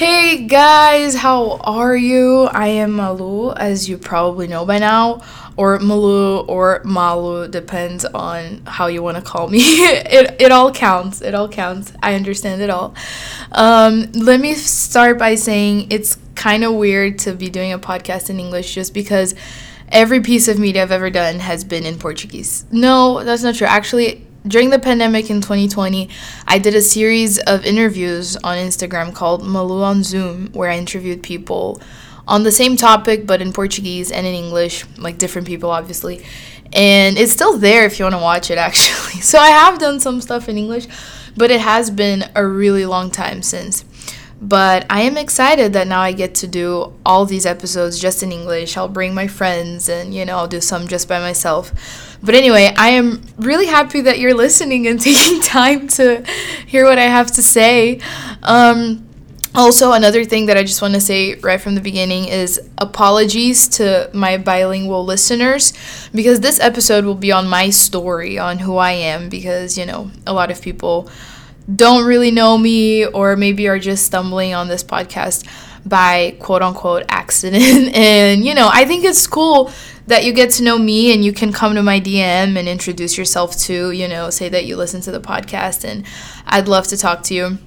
Hey guys, how are you? I am Malu, as you probably know by now, or Malu or Malu, depends on how you want to call me. it, it all counts. It all counts. I understand it all. Um, let me start by saying it's kind of weird to be doing a podcast in English just because every piece of media I've ever done has been in Portuguese. No, that's not true. Actually, during the pandemic in 2020, I did a series of interviews on Instagram called Malu on Zoom, where I interviewed people on the same topic but in Portuguese and in English, like different people, obviously. And it's still there if you want to watch it, actually. So I have done some stuff in English, but it has been a really long time since. But I am excited that now I get to do all these episodes just in English. I'll bring my friends and, you know, I'll do some just by myself. But anyway, I am really happy that you're listening and taking time to hear what I have to say. Um, also, another thing that I just want to say right from the beginning is apologies to my bilingual listeners because this episode will be on my story on who I am because, you know, a lot of people don't really know me or maybe are just stumbling on this podcast by quote unquote accident. and, you know, I think it's cool that you get to know me and you can come to my DM and introduce yourself to, you know, say that you listen to the podcast and I'd love to talk to you.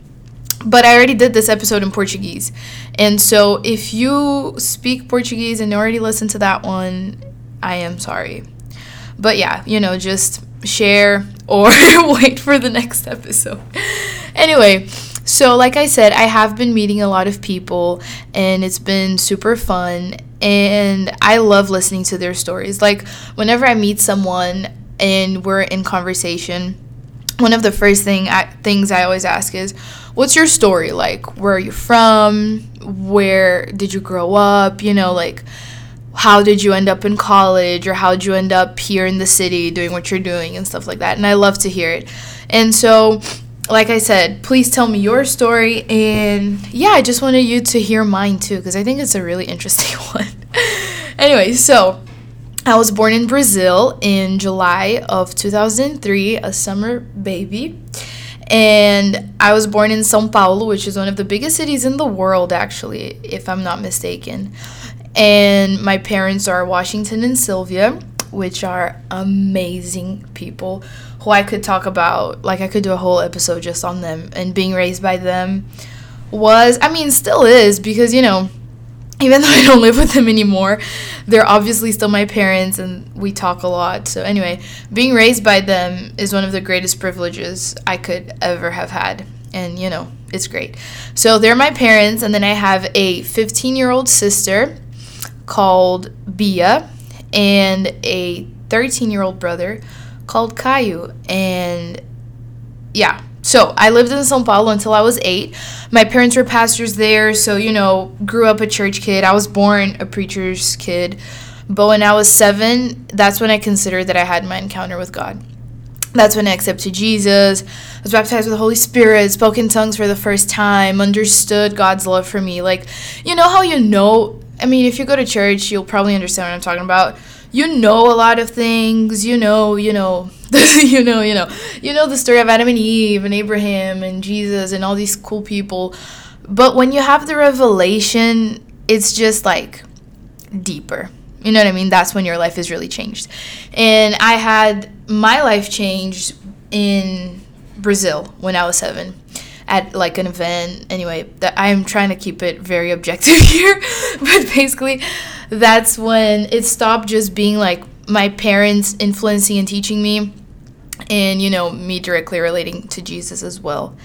But I already did this episode in Portuguese. And so if you speak Portuguese and already listened to that one, I am sorry. But yeah, you know, just share or wait for the next episode. Anyway, so like I said, I have been meeting a lot of people and it's been super fun and I love listening to their stories. Like whenever I meet someone and we're in conversation, one of the first thing I, things I always ask is, "What's your story like? Where are you from? Where did you grow up? You know, like how did you end up in college or how did you end up here in the city doing what you're doing and stuff like that." And I love to hear it. And so like I said, please tell me your story. And yeah, I just wanted you to hear mine too, because I think it's a really interesting one. anyway, so I was born in Brazil in July of 2003, a summer baby. And I was born in São Paulo, which is one of the biggest cities in the world, actually, if I'm not mistaken. And my parents are Washington and Sylvia, which are amazing people who I could talk about. Like, I could do a whole episode just on them. And being raised by them was, I mean, still is, because, you know, even though I don't live with them anymore, they're obviously still my parents and we talk a lot. So, anyway, being raised by them is one of the greatest privileges I could ever have had. And, you know, it's great. So, they're my parents. And then I have a 15 year old sister called Bia and a 13 year old brother called Caio. And yeah, so I lived in Sao Paulo until I was eight. My parents were pastors there, so you know, grew up a church kid. I was born a preacher's kid. But when I was seven, that's when I considered that I had my encounter with God. That's when I accepted Jesus, was baptized with the Holy Spirit, spoke in tongues for the first time, understood God's love for me. Like, you know how you know? I mean, if you go to church, you'll probably understand what I'm talking about. You know a lot of things. You know you know you know you know. You know the story of adam and eve and abraham and jesus and all these cool people. But when you have the revelation it's just like deeper. You know what i mean? That's when your life is really changed. And i had my life changed in brazil when i was seven at like an event. Anyway that i'm trying to keep it very objective here but basically that's when it stopped just being like my parents influencing and teaching me and you know me directly relating to jesus as well.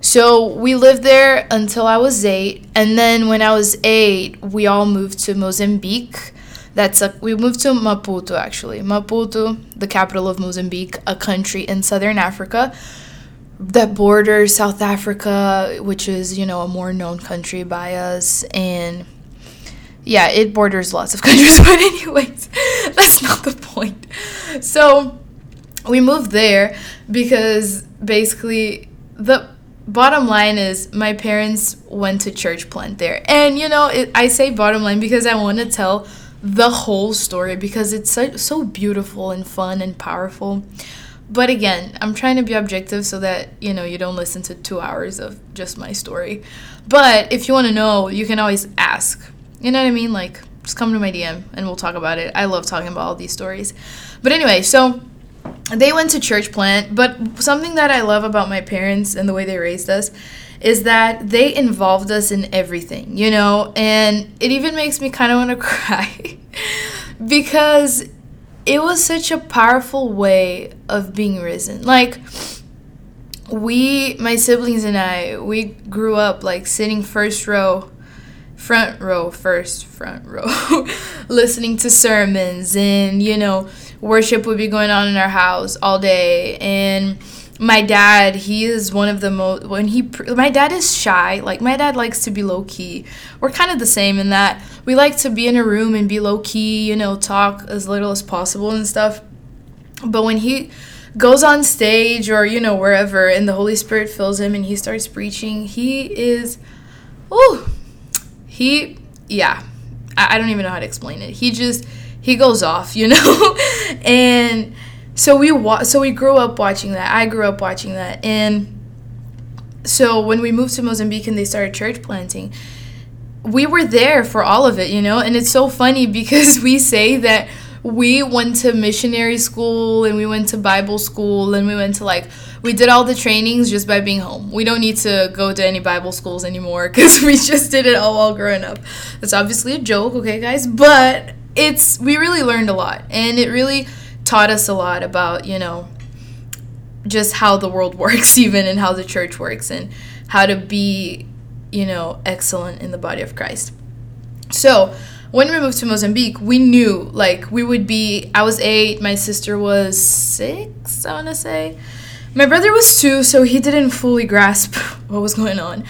So we lived there until i was eight and then when i was eight we all moved to mozambique. That's a, we moved to maputo actually. Maputo the capital of mozambique a country in southern africa that borders south africa which is you know a more known country by us and yeah, it borders lots of countries, but anyways, that's not the point. So we moved there because basically the bottom line is my parents went to church plant there. And you know, it, I say bottom line because I want to tell the whole story because it's so, so beautiful and fun and powerful. But again, I'm trying to be objective so that, you know, you don't listen to 2 hours of just my story. But if you want to know, you can always ask. You know what I mean? Like just come to my DM and we'll talk about it. I love talking about all these stories. But anyway, so they went to church plant, but something that I love about my parents and the way they raised us is that they involved us in everything, you know? And it even makes me kind of want to cry because it was such a powerful way of being risen. Like, we, my siblings and I, we grew up like sitting first row front row first front row listening to sermons and you know worship would be going on in our house all day and my dad he is one of the most when he my dad is shy like my dad likes to be low key we're kind of the same in that we like to be in a room and be low key you know talk as little as possible and stuff. But when he goes on stage or you know wherever and the holy spirit fills him and he starts preaching he is oh he yeah I, I don't even know how to explain it. He just he goes off you know? And so we wa- so we grew up watching that i grew up watching that and so when we moved to mozambique and they started church planting we were there for all of it you know and it's so funny because we say that we went to missionary school and we went to bible school and we went to like we did all the trainings just by being home. We don't need to go to any Bible schools anymore because we just did it all while growing up. That's obviously a joke, okay, guys? But it's we really learned a lot, and it really taught us a lot about you know just how the world works, even and how the church works, and how to be you know excellent in the body of Christ. So when we moved to Mozambique, we knew like we would be. I was eight, my sister was six, I want to say my brother was two, so he didn't fully grasp what was going on.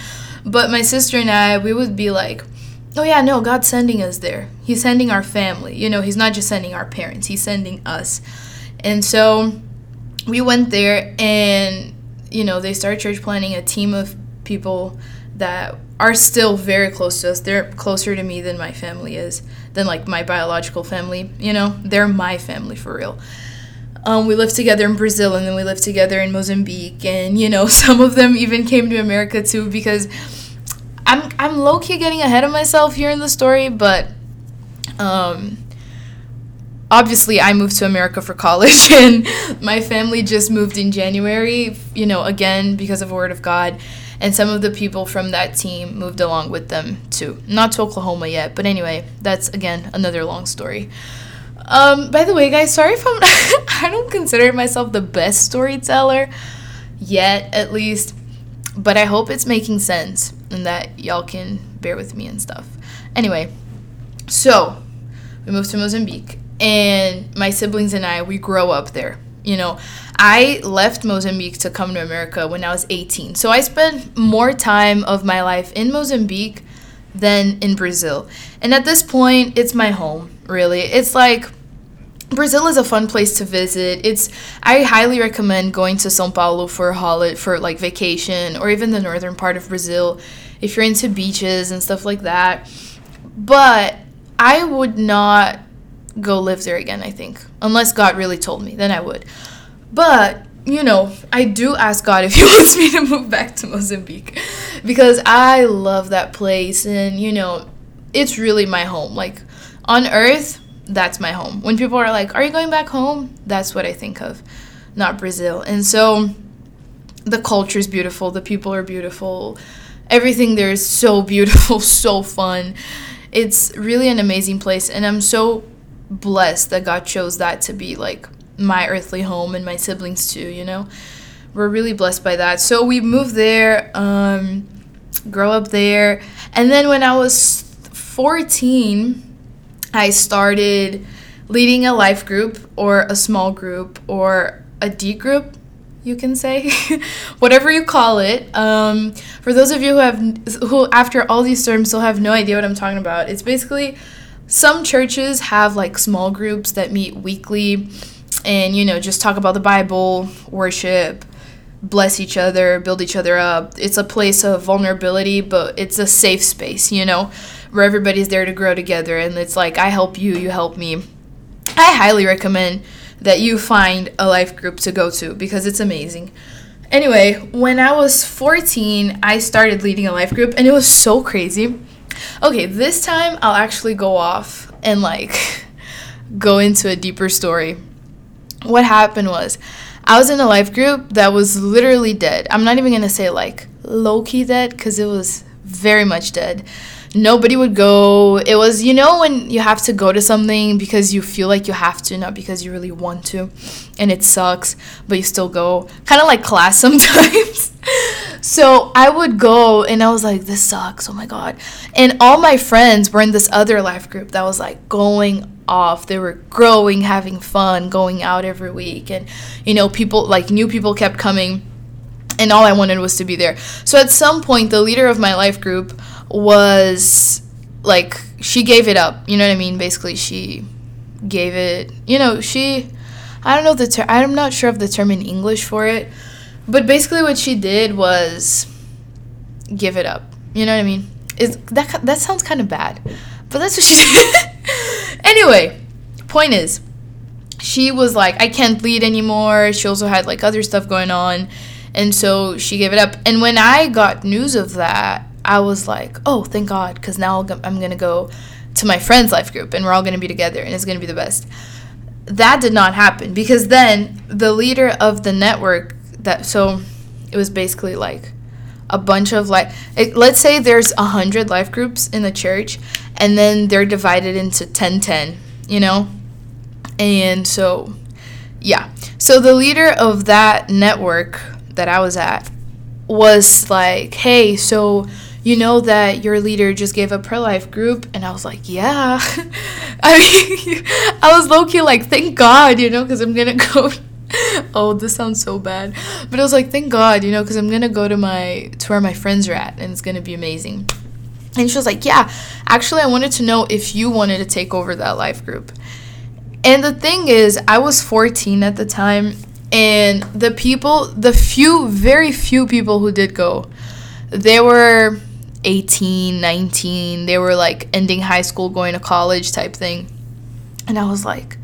But my sister and I, we would be like, oh yeah, no, God's sending us there. He's sending our family. You know, He's not just sending our parents, He's sending us. And so we went there and, you know, they started church planning a team of people that are still very close to us. They're closer to me than my family is, than like my biological family. You know, they're my family for real. Um, we lived together in Brazil and then we lived together in Mozambique. And, you know, some of them even came to America too because I'm, I'm low key getting ahead of myself here in the story, but um, obviously I moved to America for college and my family just moved in January, you know, again because of Word of God. And some of the people from that team moved along with them too. Not to Oklahoma yet, but anyway, that's again another long story. Um, by the way, guys, sorry if I'm I don't consider myself the best storyteller yet, at least, but I hope it's making sense and that y'all can bear with me and stuff. Anyway, so we moved to Mozambique, and my siblings and I we grow up there. You know, I left Mozambique to come to America when I was 18. So I spent more time of my life in Mozambique than in Brazil. And at this point, it's my home really. It's like Brazil is a fun place to visit. It's I highly recommend going to São Paulo for a holiday for like vacation or even the northern part of Brazil if you're into beaches and stuff like that. But I would not go live there again, I think. Unless God really told me, then I would. But, you know, I do ask God if he wants me to move back to Mozambique because I love that place and, you know, it's really my home. Like on earth, that's my home. When people are like, Are you going back home? That's what I think of, not Brazil. And so the culture is beautiful, the people are beautiful, everything there is so beautiful, so fun. It's really an amazing place, and I'm so blessed that God chose that to be like my earthly home and my siblings too, you know? We're really blessed by that. So we moved there, um, grow up there, and then when I was 14, I started leading a life group or a small group or a D group, you can say, whatever you call it. Um, for those of you who have who after all these terms still have no idea what I'm talking about, it's basically some churches have like small groups that meet weekly and you know just talk about the Bible, worship, bless each other, build each other up. It's a place of vulnerability, but it's a safe space, you know where everybody's there to grow together and it's like I help you, you help me. I highly recommend that you find a life group to go to because it's amazing. Anyway, when I was 14, I started leading a life group and it was so crazy. Okay, this time I'll actually go off and like go into a deeper story. What happened was I was in a life group that was literally dead. I'm not even to say like low key dead because it was very much dead nobody would go. It was, you know, when you have to go to something because you feel like you have to, not because you really want to, and it sucks, but you still go. Kind of like class sometimes. so I would go and I was like, this sucks. Oh my God. And all my friends were in this other life group that was like going off. They were growing, having fun, going out every week. And, you know, people, like new people kept coming. And all I wanted was to be there. So at some point, the leader of my life group, was like she gave it up. You know what I mean? Basically, she gave it. You know, she. I don't know the term. I'm not sure of the term in English for it, but basically, what she did was give it up. You know what I mean? Is that that sounds kind of bad, but that's what she did. anyway, point is, she was like, I can't lead anymore. She also had like other stuff going on, and so she gave it up. And when I got news of that, I was like, oh, thank God, because now I'm going to go to my friend's life group and we're all going to be together and it's going to be the best. That did not happen because then the leader of the network that, so it was basically like a bunch of like, it, let's say there's a hundred life groups in the church and then they're divided into 10 10, you know? And so, yeah. So the leader of that network that I was at was like, hey, so you know that your leader just gave up her life group? And i was like yeah. I mean i was low-key like thank god you know because i'm gonna go oh this sounds so bad. But i was like thank god you know because i'm gonna go to my to where my friends are at and it's gonna be amazing. And she was like yeah actually i wanted to know if you wanted to take over that life group. And the thing is i was 14 at the time and the people the few very few people who did go they were 18, 19. They were like ending high school, going to college type thing. And I was like,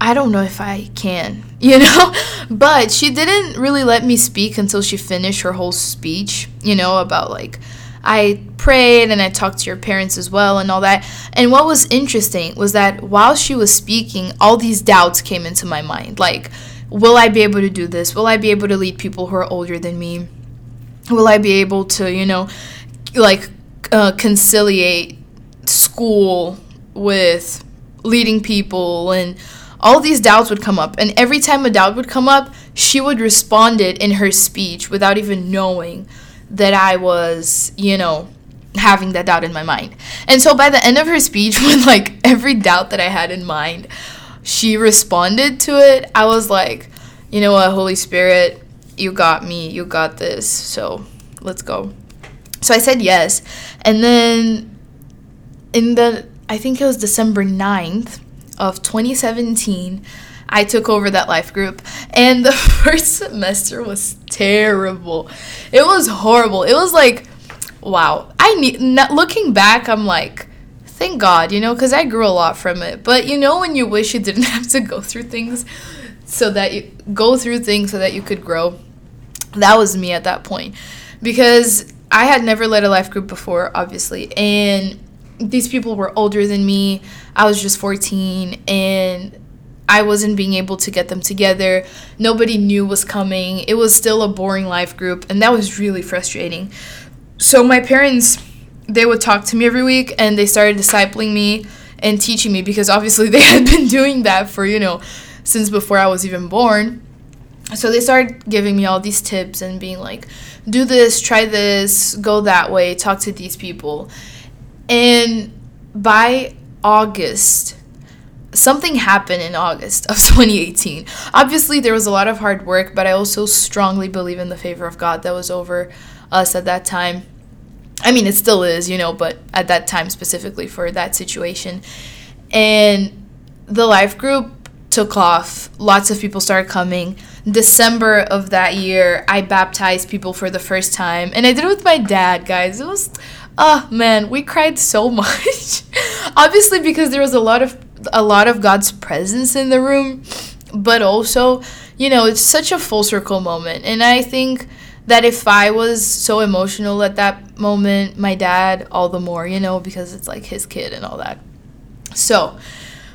I don't know if I can, you know? But she didn't really let me speak until she finished her whole speech, you know, about like, I prayed and I talked to your parents as well and all that. And what was interesting was that while she was speaking, all these doubts came into my mind. Like, will I be able to do this? Will I be able to lead people who are older than me? Will I be able to, you know, like uh, conciliate school with leading people and all these doubts would come up. And every time a doubt would come up she would respond it in her speech without even knowing that i was you know having that doubt in my mind. And so by the end of her speech when like every doubt that i had in mind she responded to it i was like you know what holy spirit you got me, you got this, so let's go. So I said yes. And then in the, I think it was December 9th of 2017, I took over that life group. And the first semester was terrible. It was horrible. It was like, wow. I need, looking back, I'm like, thank God, you know, because I grew a lot from it. But you know, when you wish you didn't have to go through things so that you go through things so that you could grow that was me at that point because I had never led a life group before, obviously, and these people were older than me. I was just 14 and I wasn't being able to get them together. Nobody knew was coming. It was still a boring life group, and that was really frustrating. So my parents, they would talk to me every week and they started discipling me and teaching me because obviously they had been doing that for, you know, since before I was even born so they started giving me all these tips and being like do this try this go that way talk to these people and by august something happened in august of 2018 obviously there was a lot of hard work but i also strongly believe in the favor of god that was over us at that time i mean it still is you know but at that time specifically for that situation and the life group took off. Lots of people started coming. December of that year, I baptized people for the first time. And I did it with my dad, guys. It was, oh man, we cried so much. Obviously, because there was a lot of a lot of God's presence in the room, but also, you know, it's such a full circle moment. And I think that if I was so emotional at that moment, my dad, all the more, you know, because it's like his kid and all that. So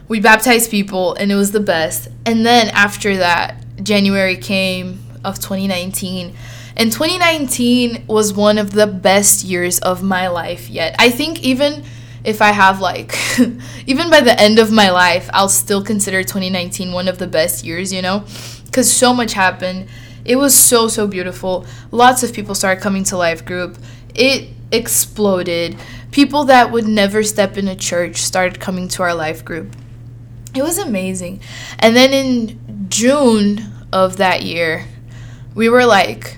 we baptized people and it was the best. And then after that, January came of 2019. And 2019 was one of the best years of my life yet. I think even if I have like, even by the end of my life, I'll still consider 2019 one of the best years, you know? Because so much happened it was so, so beautiful. Lots of people started coming to Life Group. It exploded. People that would never step in a church started coming to our Life Group. It was amazing. And then in June of that year, we were like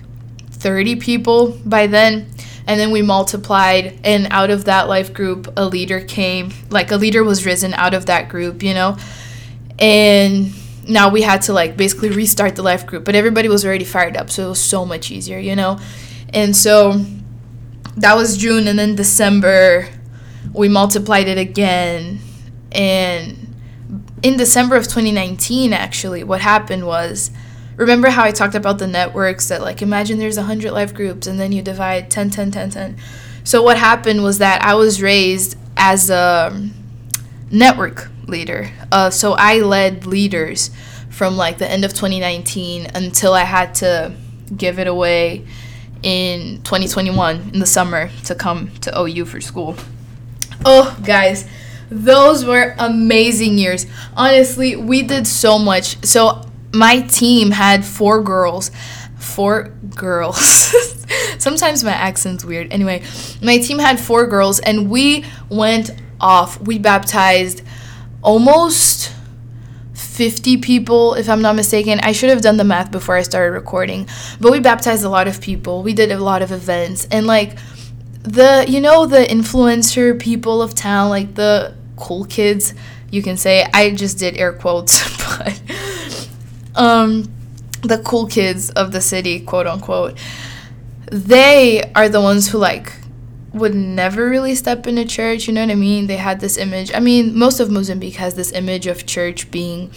30 people by then and then we multiplied and out of that life group a leader came like a leader was risen out of that group you know and now we had to like basically restart the life group, but everybody was already fired up, so it was so much easier, you know? And so that was June, and then December, we multiplied it again. And in December of 2019, actually, what happened was remember how I talked about the networks that, like, imagine there's 100 life groups, and then you divide 10, 10, 10, 10. So what happened was that I was raised as a network leader. Uh, so I led leaders from like the end of 2019 until I had to give it away in 2021 in the summer to come to OU for school. Oh, guys, those were amazing years. Honestly, we did so much. So, my team had four girls. Four girls. Sometimes my accent's weird. Anyway, my team had four girls, and we went off. We baptized almost 50 people, if I'm not mistaken. I should have done the math before I started recording. But we baptized a lot of people. We did a lot of events. And like the, you know, the influencer people of town, like the cool kids, you can say. I just did air quotes, but um the cool kids of the city, quote unquote. They are the ones who like would never really step in a church, you know what I mean? They had this image. I mean, most of Mozambique has this image of church being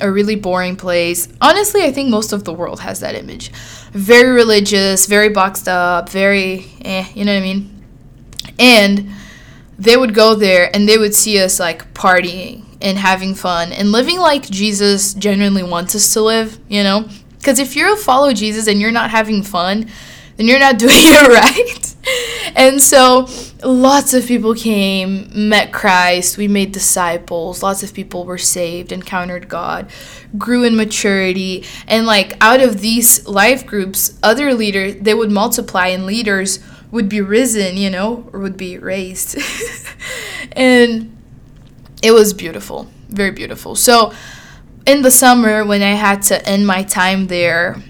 a really boring place. Honestly, I think most of the world has that image. Very religious, very boxed up, very eh, you know what I mean? And they would go there and they would see us like partying and having fun and living like Jesus genuinely wants us to live, you know? Because if you're a follow Jesus and you're not having fun, then you're not doing it right. and so lots of people came, met Christ, we made disciples, lots of people were saved, encountered God, grew in maturity, and like out of these life groups, other leaders they would multiply and leaders would be risen, you know, or would be raised. and it was beautiful, very beautiful. So in the summer when I had to end my time there,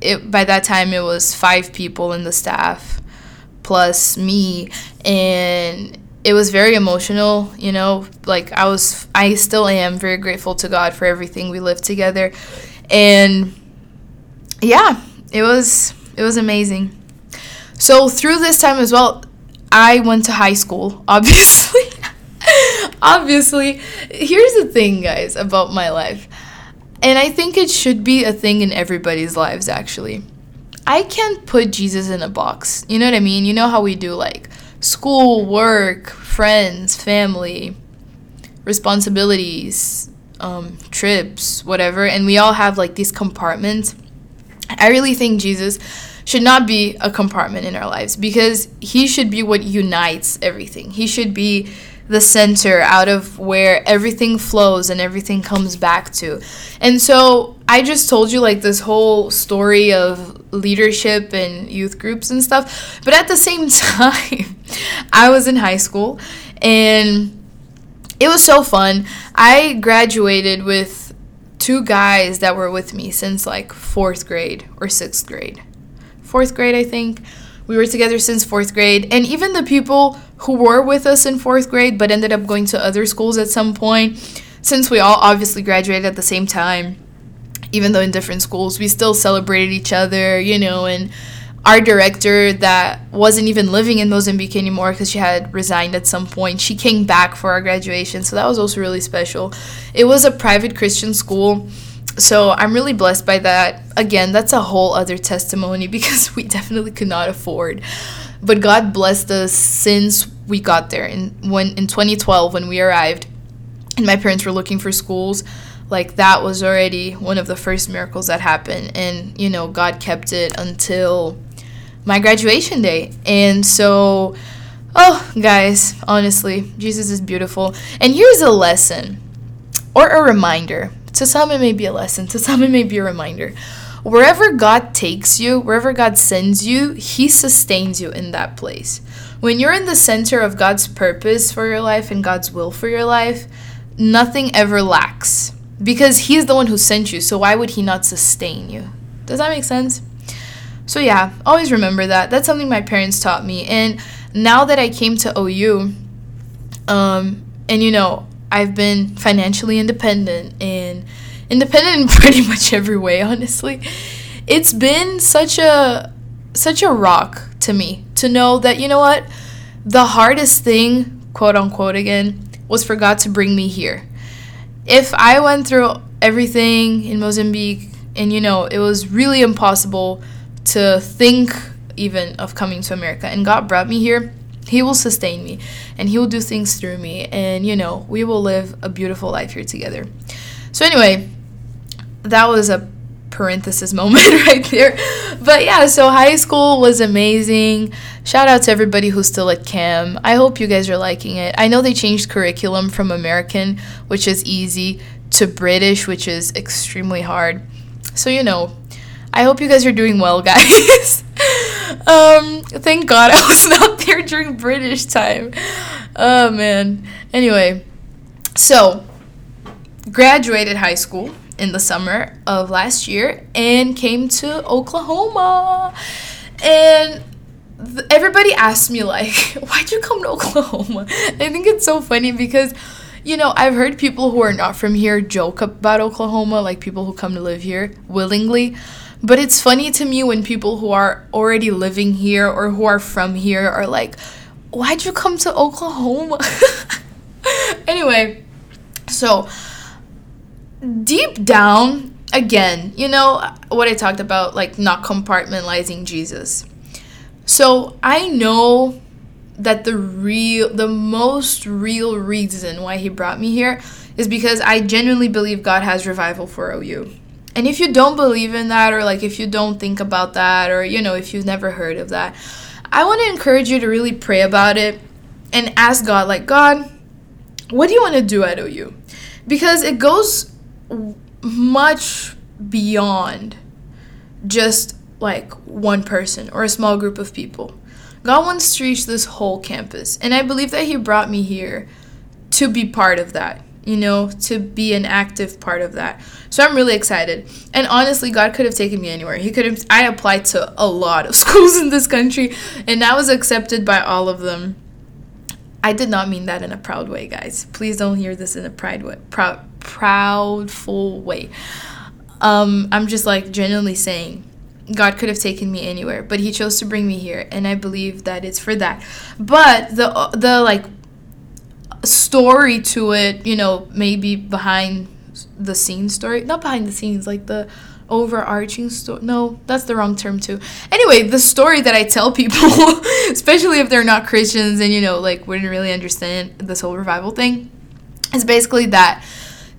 it by that time it was five people in the staff plus me. And it was very emotional you know like i was i still am very grateful to god for everything we lived together. And yeah it was it was amazing. So through this time as well i went to high school obviously. Obviously. Here's the thing guys about my life and I think it should be a thing in everybody's lives, actually. I can't put Jesus in a box. You know what I mean? You know how we do like school, work, friends, family, responsibilities, um, trips, whatever. And we all have like these compartments. I really think Jesus should not be a compartment in our lives because he should be what unites everything. He should be the center out of where everything flows and everything comes back to. And so I just told you like this whole story of leadership and youth groups and stuff. But at the same time, I was in high school and it was so fun. I graduated with two guys that were with me since like fourth grade or sixth grade. Fourth grade, I think. We were together since fourth grade. And even the people who were with us in fourth grade but ended up going to other schools at some point, since we all obviously graduated at the same time, even though in different schools, we still celebrated each other, you know, and our director that wasn't even living in Mozambique anymore because she had resigned at some point. She came back for our graduation, so that was also really special. It was a private Christian school, so I'm really blessed by that. Again, that's a whole other testimony because we definitely could not afford. But God blessed us since we got there. And when in 2012 when we arrived and my parents were looking for schools, like that was already one of the first miracles that happened and you know, God kept it until my graduation day. And so, oh, guys, honestly, Jesus is beautiful. And here's a lesson or a reminder. To some, it may be a lesson, to some, it may be a reminder. Wherever God takes you, wherever God sends you, He sustains you in that place. When you're in the center of God's purpose for your life and God's will for your life, nothing ever lacks because He's the one who sent you. So, why would He not sustain you? Does that make sense? So yeah, always remember that. That's something my parents taught me. And now that I came to OU, um, and you know, I've been financially independent and independent in pretty much every way, honestly. It's been such a such a rock to me to know that you know what? The hardest thing, quote unquote again, was for God to bring me here. If I went through everything in Mozambique and you know, it was really impossible to think even of coming to America. And God brought me here. He will sustain me and He will do things through me. And, you know, we will live a beautiful life here together. So, anyway, that was a parenthesis moment right there. But yeah, so high school was amazing. Shout out to everybody who's still at CAM. I hope you guys are liking it. I know they changed curriculum from American, which is easy, to British, which is extremely hard. So, you know, I hope you guys are doing well, guys. um, thank God I was not there during British time. Oh man. Anyway, so graduated high school in the summer of last year and came to Oklahoma. And th- everybody asked me like, "Why'd you come to Oklahoma?" I think it's so funny because you know, I've heard people who are not from here joke about Oklahoma, like people who come to live here willingly. But it's funny to me when people who are already living here or who are from here are like, why'd you come to Oklahoma? anyway, so deep down, again, you know what I talked about, like not compartmentalizing Jesus. So I know that the real, the most real reason why he brought me here is because I genuinely believe God has revival for OU. And if you don't believe in that, or like if you don't think about that, or you know, if you've never heard of that, I want to encourage you to really pray about it and ask God, like, God, what do you want to do at OU? Because it goes much beyond just like one person or a small group of people. God wants to reach this whole campus. And I believe that He brought me here to be part of that you know, to be an active part of that. So I'm really excited. And honestly, God could have taken me anywhere. He could have I applied to a lot of schools in this country and I was accepted by all of them. I did not mean that in a proud way, guys. Please don't hear this in a pride way, proud proudful way. Um, I'm just like genuinely saying God could have taken me anywhere, but he chose to bring me here and I believe that it's for that. But the the like story to it, you know, maybe behind the scenes story. Not behind the scenes, like the overarching story. No, that's the wrong term too. Anyway, the story that I tell people, especially if they're not Christians and, you know, like wouldn't really understand this whole revival thing, is basically that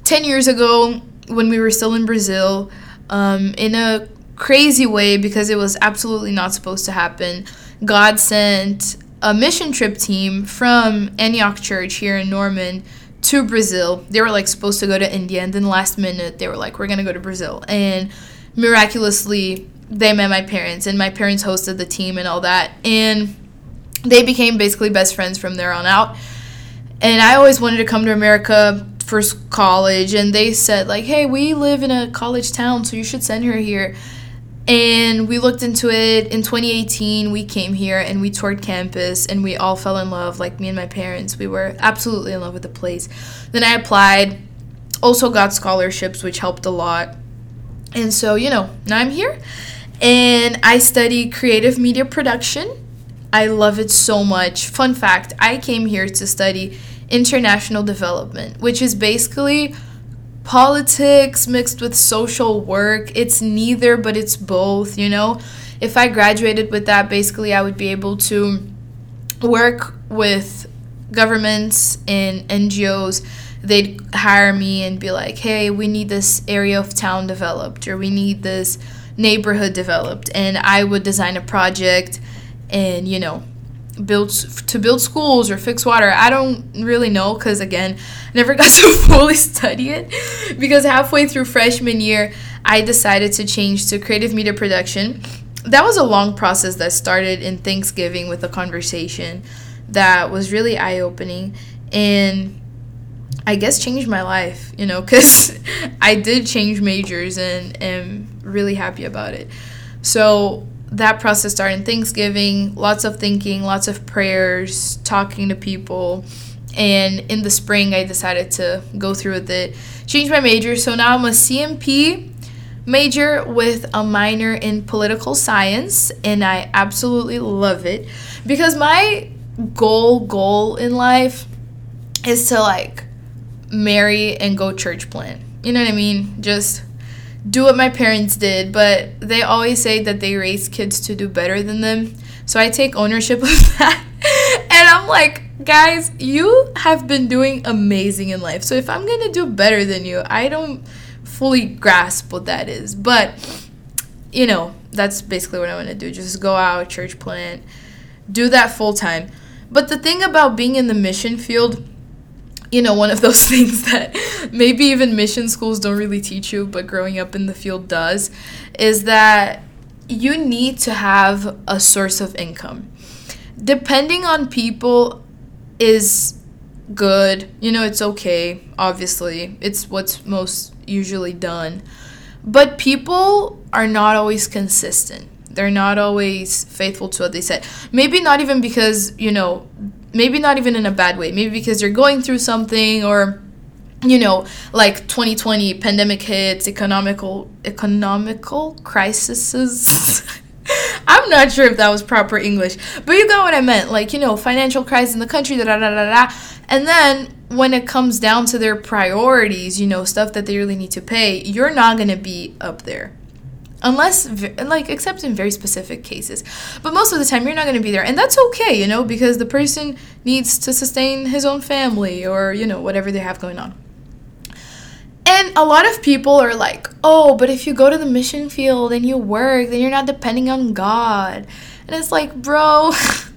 10 years ago, when we were still in Brazil, um, in a crazy way, because it was absolutely not supposed to happen, God sent a mission trip team from Antioch Church here in Norman to Brazil. They were like supposed to go to India, and then last minute they were like, "We're gonna go to Brazil." And miraculously, they met my parents, and my parents hosted the team and all that, and they became basically best friends from there on out. And I always wanted to come to America for college, and they said like, "Hey, we live in a college town, so you should send her here." And we looked into it in 2018. We came here and we toured campus and we all fell in love, like me and my parents. We were absolutely in love with the place. Then I applied, also got scholarships, which helped a lot. And so, you know, now I'm here. And I study creative media production. I love it so much. Fun fact I came here to study international development, which is basically politics mixed with social work. It's neither, but it's both, you know? If I graduated with that, basically, I would be able to work with governments and NGOs. They'd hire me and be like, hey, we need this area of town developed, or we need this neighborhood developed. And I would design a project and, you know, build to build schools or fix water. I don't really know because again, never got to fully study it because halfway through freshman year, I decided to change to creative media production. That was a long process that started in Thanksgiving with a conversation that was really eye-opening and I guess changed my life, you know, cuz I did change majors and am really happy about it. So that process started in Thanksgiving, lots of thinking, lots of prayers, talking to people. And in the spring, I decided to go through with it, change my major. So now I'm a CMP major with a minor in political science, and I absolutely love it because my goal goal in life is to like marry and go church plant. You know what I mean? Just do what my parents did, but they always say that they raise kids to do better than them. So I take ownership of that. and I'm like, guys, you have been doing amazing in life. So if I'm going to do better than you, I don't fully grasp what that is. But, you know, that's basically what I want to do. Just go out, church plant, do that full time. But the thing about being in the mission field, you know, one of those things that maybe even mission schools don't really teach you, but growing up in the field does, is that you need to have a source of income. Depending on people is good. You know, it's okay, obviously. It's what's most usually done. But people are not always consistent. They're not always faithful to what they said. Maybe not even because, you know, maybe not even in a bad way. Maybe because you're going through something or you know like 2020 pandemic hits economical economical crises. I'm not sure if that was proper english but you got what i meant. Like you know financial crisis in the country da da da da da. And then when it comes down to their priorities you know stuff that they really need to pay you're not going to be up there unless like except in very specific cases. But most of the time you're not going to be there. And that's okay you know because the person needs to sustain his own family or you know whatever they have going on. And a lot of people are like oh but if you go to the mission field and you work then you're not depending on god. And it's like bro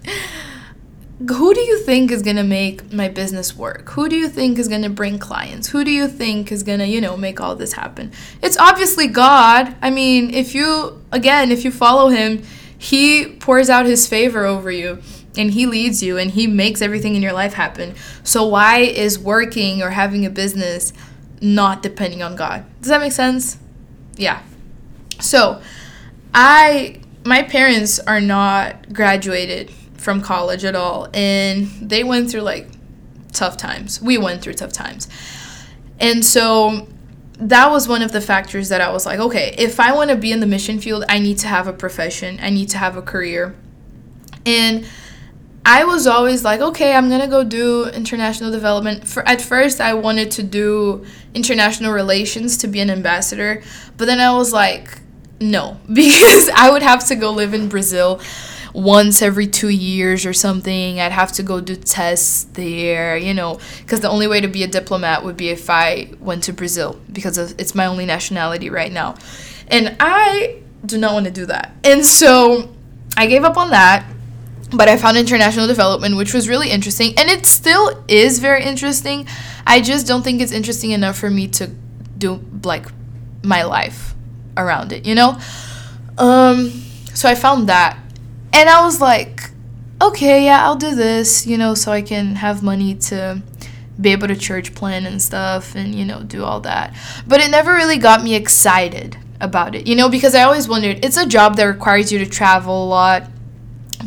who do you think is going to make my business work? Who do you think is going to bring clients? Who do you think is going to, you know, make all this happen? It's obviously God. I mean, if you, again, if you follow him, he pours out his favor over you and he leads you and he makes everything in your life happen. So why is working or having a business not depending on God? Does that make sense? Yeah. So, I my parents are not graduated from college at all. And they went through like tough times. We went through tough times. And so that was one of the factors that I was like, okay, if I want to be in the mission field, I need to have a profession, I need to have a career. And I was always like, okay, I'm gonna go do international development. For at first, I wanted to do international relations to be an ambassador, but then I was like, no, because I would have to go live in Brazil once every two years or something. I'd have to go do tests there, you know, because the only way to be a diplomat would be if I went to Brazil because it's my only nationality right now. And I do not want to do that. And so I gave up on that. But I found international development, which was really interesting. And it still is very interesting. I just don't think it's interesting enough for me to do like my life around it, you know? Um, so I found that and I was like, okay, yeah, I'll do this, you know, so I can have money to be able to church plan and stuff and, you know, do all that. But it never really got me excited about it, you know, because I always wondered it's a job that requires you to travel a lot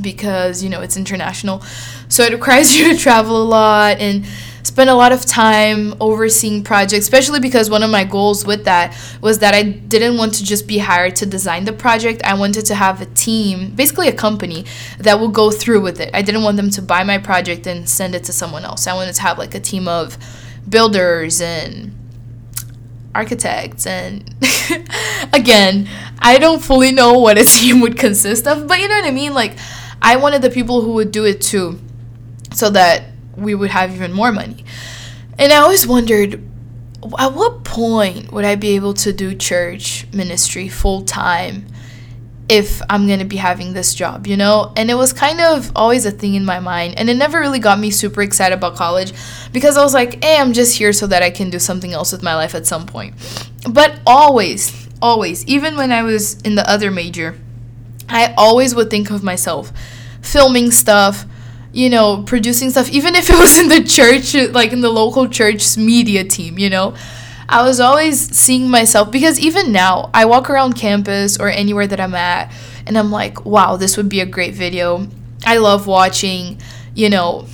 because, you know, it's international. So it requires you to travel a lot and spend a lot of time overseeing projects, especially because one of my goals with that was that I didn't want to just be hired to design the project. I wanted to have a team, basically a company, that will go through with it. I didn't want them to buy my project and send it to someone else. I wanted to have like a team of builders and architects and again i don't fully know what a team would consist of but you know what i mean like i wanted the people who would do it too so that we would have even more money. And I always wondered at what point would I be able to do church ministry full time if I'm going to be having this job, you know? And it was kind of always a thing in my mind. And it never really got me super excited about college because I was like, hey, I'm just here so that I can do something else with my life at some point. But always, always, even when I was in the other major, I always would think of myself filming stuff you know, producing stuff, even if it was in the church, like in the local church media team, you know. I was always seeing myself because even now, I walk around campus or anywhere that I'm at and I'm like, wow, this would be a great video. I love watching, you know,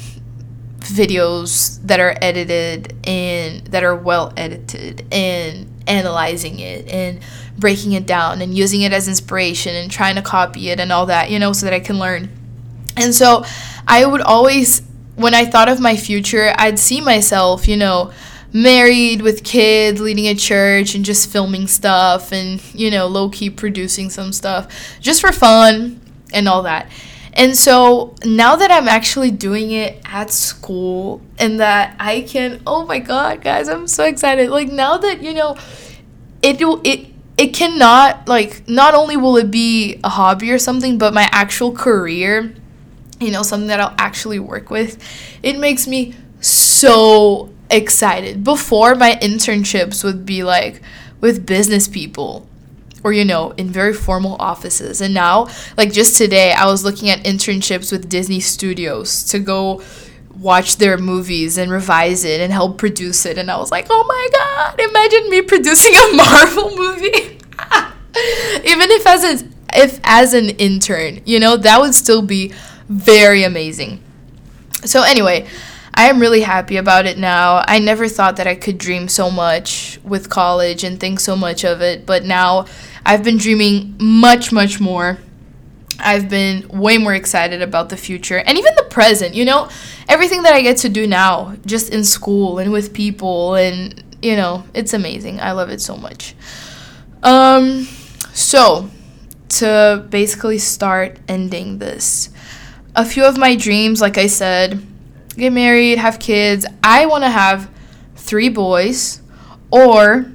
videos that are edited and that are well edited and analyzing it and breaking it down and using it as inspiration and trying to copy it and all that, you know, so that I can learn. And so I would always, when I thought of my future, I'd see myself, you know, married with kids, leading a church, and just filming stuff and, you know, low key producing some stuff just for fun and all that. And so now that I'm actually doing it at school and that I can, oh my God, guys, I'm so excited. Like now that, you know, it, it, it cannot, like, not only will it be a hobby or something, but my actual career you know, something that I'll actually work with, it makes me so excited. Before, my internships would be like with business people or you know in very formal offices. And now like just today i was looking at internships with disney studios to go watch their movies and revise it and help produce it. And i was like oh my god imagine me producing a marvel movie. Even if as an if as an intern you know that would still be very amazing. So, anyway, I am really happy about it now. I never thought that I could dream so much with college and think so much of it, but now I've been dreaming much, much more. I've been way more excited about the future and even the present, you know, everything that I get to do now, just in school and with people, and you know, it's amazing. I love it so much. Um, so to basically start ending this, a few of my dreams, like I said, get married, have kids. I want to have three boys or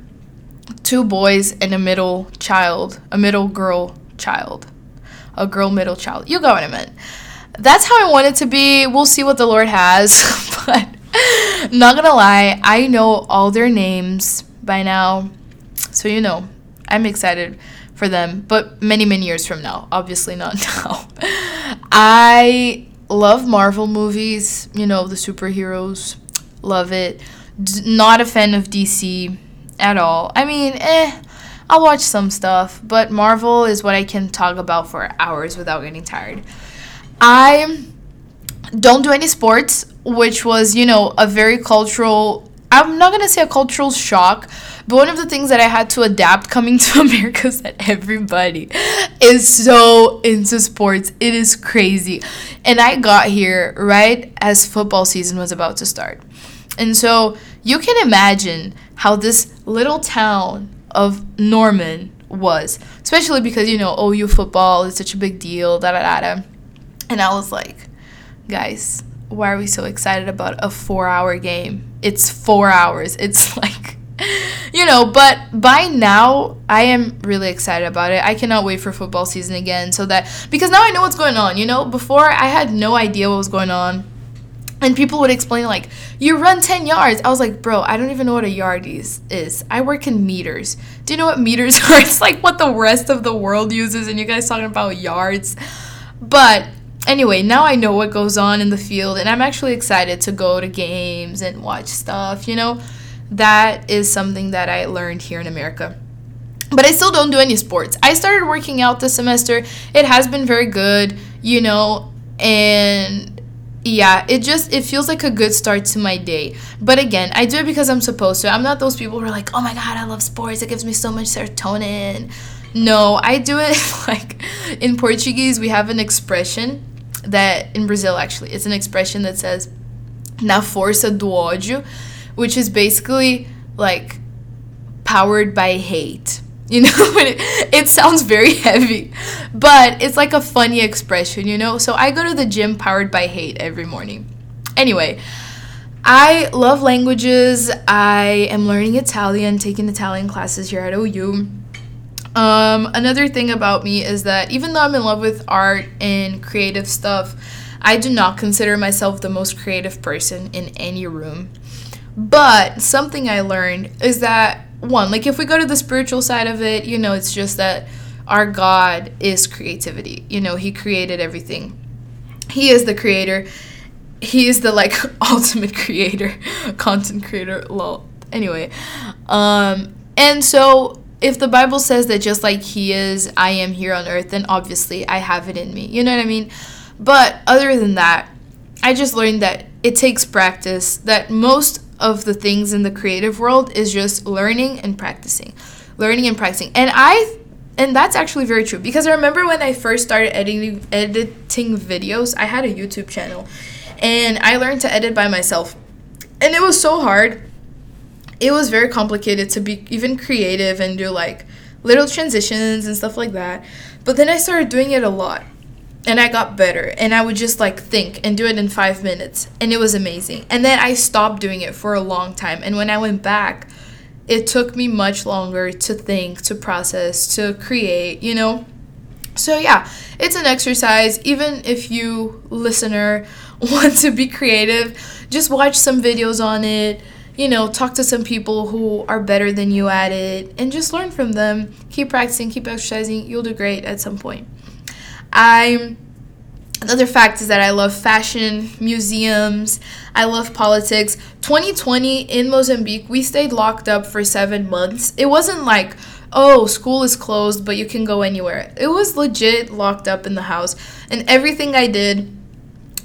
two boys and a middle child, a middle girl child, a girl middle child. You got what I meant. That's how I want it to be. We'll see what the Lord has. but not gonna lie, I know all their names by now. So you know, I'm excited for them, but many, many years from now. Obviously, not now. I love Marvel movies, you know, the superheroes. Love it. D- not a fan of DC at all. I mean, eh, I'll watch some stuff, but Marvel is what I can talk about for hours without getting tired. I don't do any sports, which was, you know, a very cultural, I'm not going to say a cultural shock, but one of the things that I had to adapt coming to America is that everybody is so into sports. It is crazy. And I got here right as football season was about to start. And so you can imagine how this little town of Norman was, especially because, you know, OU football is such a big deal, da da da da. And I was like, guys, why are we so excited about a four hour game? It's four hours. It's like you know, but by now I am really excited about it. I cannot wait for football season again so that because now I know what's going on, you know? Before I had no idea what was going on. And people would explain like, "You run 10 yards." I was like, "Bro, I don't even know what a yard is." is. I work in meters. Do you know what meters are? It's like what the rest of the world uses and you guys talking about yards. But anyway, now I know what goes on in the field and I'm actually excited to go to games and watch stuff, you know? That is something that I learned here in America. But I still don't do any sports. I started working out this semester. It has been very good, you know, and yeah it just it feels like a good start to my day but again i do it because i'm supposed to i'm not those people who are like oh my god i love sports it gives me so much serotonin no i do it like in portuguese we have an expression that in brazil actually it's an expression that says na força do ódio which is basically like powered by hate. You know it, it sounds very heavy but it's like a funny expression you know? So i go to the gym powered by hate every morning. Anyway i love languages. I am learning italian taking italian classes here at ou um, another thing about me is that even though i'm in love with art and creative stuff i do not consider myself the most creative person in any room but something i learned is that one like if we go to the spiritual side of it you know it's just that our god is creativity. You know he created everything. He is the creator. He is the like ultimate creator content creator lol. Anyway um and so if the bible says that just like he is i am here on earth then obviously i have it in me. You know what i mean? But other than that i just learned that it takes practice that most of the things in the creative world is just learning and practicing learning and practicing. And i and that's actually very true because i remember when i first started editing editing videos i had a youtube channel and i learned to edit by myself. And it was so hard. It was very complicated to be even creative and do like little transitions and stuff like that. But then i started doing it a lot and I got better and I would just like think and do it in 5 minutes and it was amazing. And then I stopped doing it for a long time and when I went back it took me much longer to think, to process, to create, you know? So yeah, it's an exercise even if you listener want to be creative, just watch some videos on it. You know, talk to some people who are better than you at it and just learn from them. Keep practicing, keep exercising. You'll do great at some point. I another fact is that I love fashion, museums, I love politics. 2020 in Mozambique, we stayed locked up for 7 months. It wasn't like oh, school is closed, but you can go anywhere. It was legit locked up in the house. And everything I did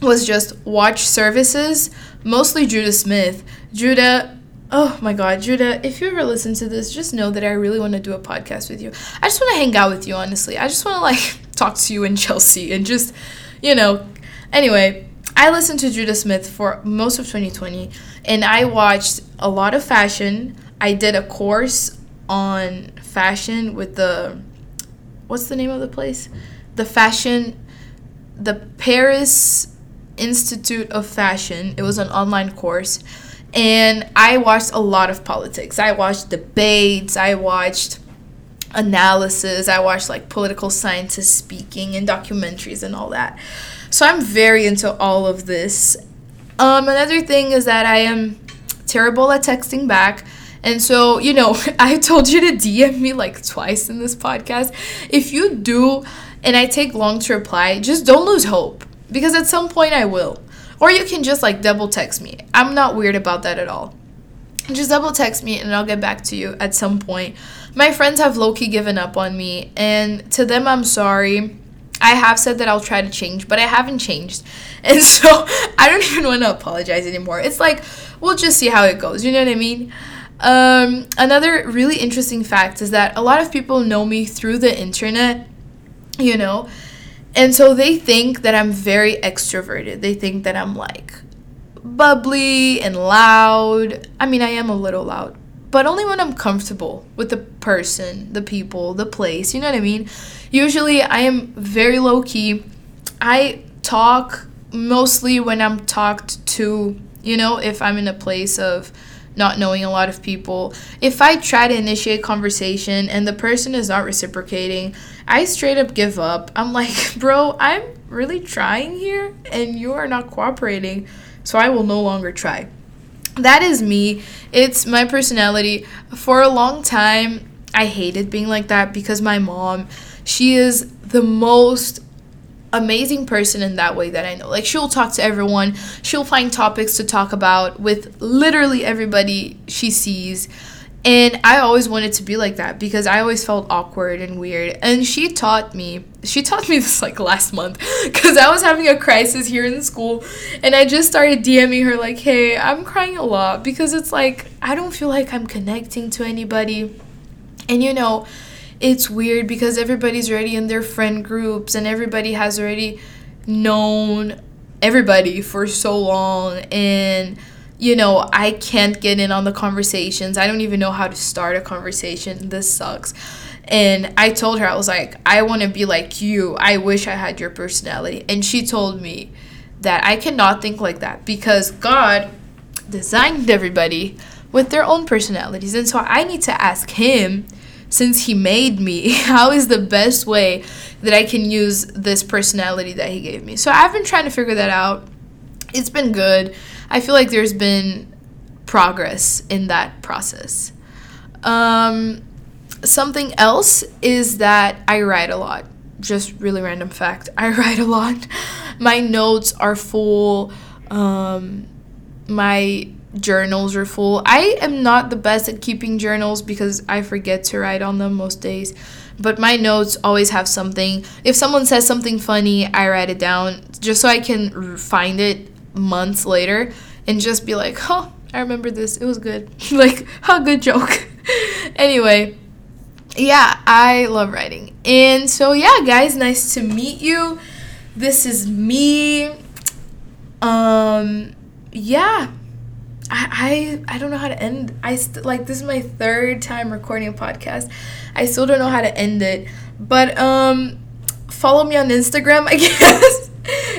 was just watch services, mostly Judah Smith. Judah, oh my God, Judah, if you ever listen to this, just know that I really want to do a podcast with you. I just want to hang out with you, honestly. I just want to like talk to you in Chelsea and just, you know. Anyway, I listened to Judah Smith for most of 2020 and I watched a lot of fashion. I did a course on fashion with the what's the name of the place? The fashion the Paris Institute of Fashion. It was an online course. And I watched a lot of politics. I watched debates, I watched analysis. I watch like political scientists speaking and documentaries and all that. So I'm very into all of this. Um, another thing is that I am terrible at texting back. And so, you know, I told you to DM me like twice in this podcast. If you do and I take long to reply, just don't lose hope because at some point I will. Or you can just like double text me. I'm not weird about that at all. Just double text me and I'll get back to you at some point my friends have low key given up on me, and to them, I'm sorry. I have said that I'll try to change, but I haven't changed. And so I don't even want to apologize anymore. It's like, we'll just see how it goes. You know what I mean? Um, another really interesting fact is that a lot of people know me through the internet, you know, and so they think that I'm very extroverted. They think that I'm like bubbly and loud. I mean, I am a little loud, but only when I'm comfortable with the person, the people, the place. You know what I mean? Usually, I am very low key. I talk mostly when I'm talked to, you know, if I'm in a place of not knowing a lot of people. If I try to initiate conversation and the person is not reciprocating, I straight up give up. I'm like, bro, I'm really trying here and you are not cooperating, so I will no longer try that is me. It's my personality. For a long time, I hated being like that because my mom, she is the most amazing person in that way that I know. Like she'll talk to everyone. She'll find topics to talk about with literally everybody she sees. And I always wanted to be like that because I always felt awkward and weird. And she taught me, she taught me this like last month because I was having a crisis here in school. And I just started DMing her, like, hey, I'm crying a lot because it's like, I don't feel like I'm connecting to anybody. And you know, it's weird because everybody's already in their friend groups and everybody has already known everybody for so long. And you know, I can't get in on the conversations. I don't even know how to start a conversation. This sucks. And I told her, I was like, I want to be like you. I wish I had your personality. And she told me that I cannot think like that because God designed everybody with their own personalities. And so I need to ask Him, since He made me, how is the best way that I can use this personality that He gave me? So I've been trying to figure that out. It's been good. I feel like there's been progress in that process. Um, something else is that I write a lot. Just really random fact. I write a lot. My notes are full. Um, my journals are full. I am not the best at keeping journals because I forget to write on them most days. But my notes always have something. If someone says something funny, I write it down just so I can find it months later and just be like, huh, I remember this. It was good. like, huh, good joke. anyway, yeah, I love writing. And so, yeah, guys, nice to meet you. This is me. Um, yeah. I, I, I don't know how to end. I st- like this is my third time recording a podcast. I still don't know how to end it. But um follow me on Instagram, I guess.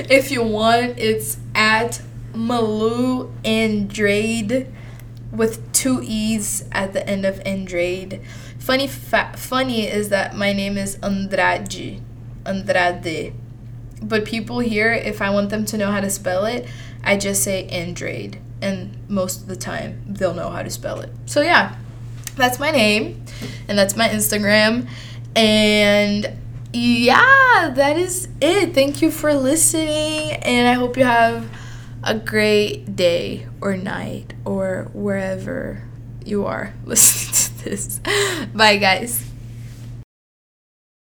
if you want, it's at Malu Andrade with two E's at the end of Andrade. Funny fa- funny is that my name is Andrade. Andrade. But people here, if I want them to know how to spell it, I just say Andrade. And most of the time, they'll know how to spell it. So, yeah, that's my name. And that's my Instagram. And yeah, that is it. Thank you for listening. And I hope you have a great day or night or wherever you are listening to this. Bye, guys.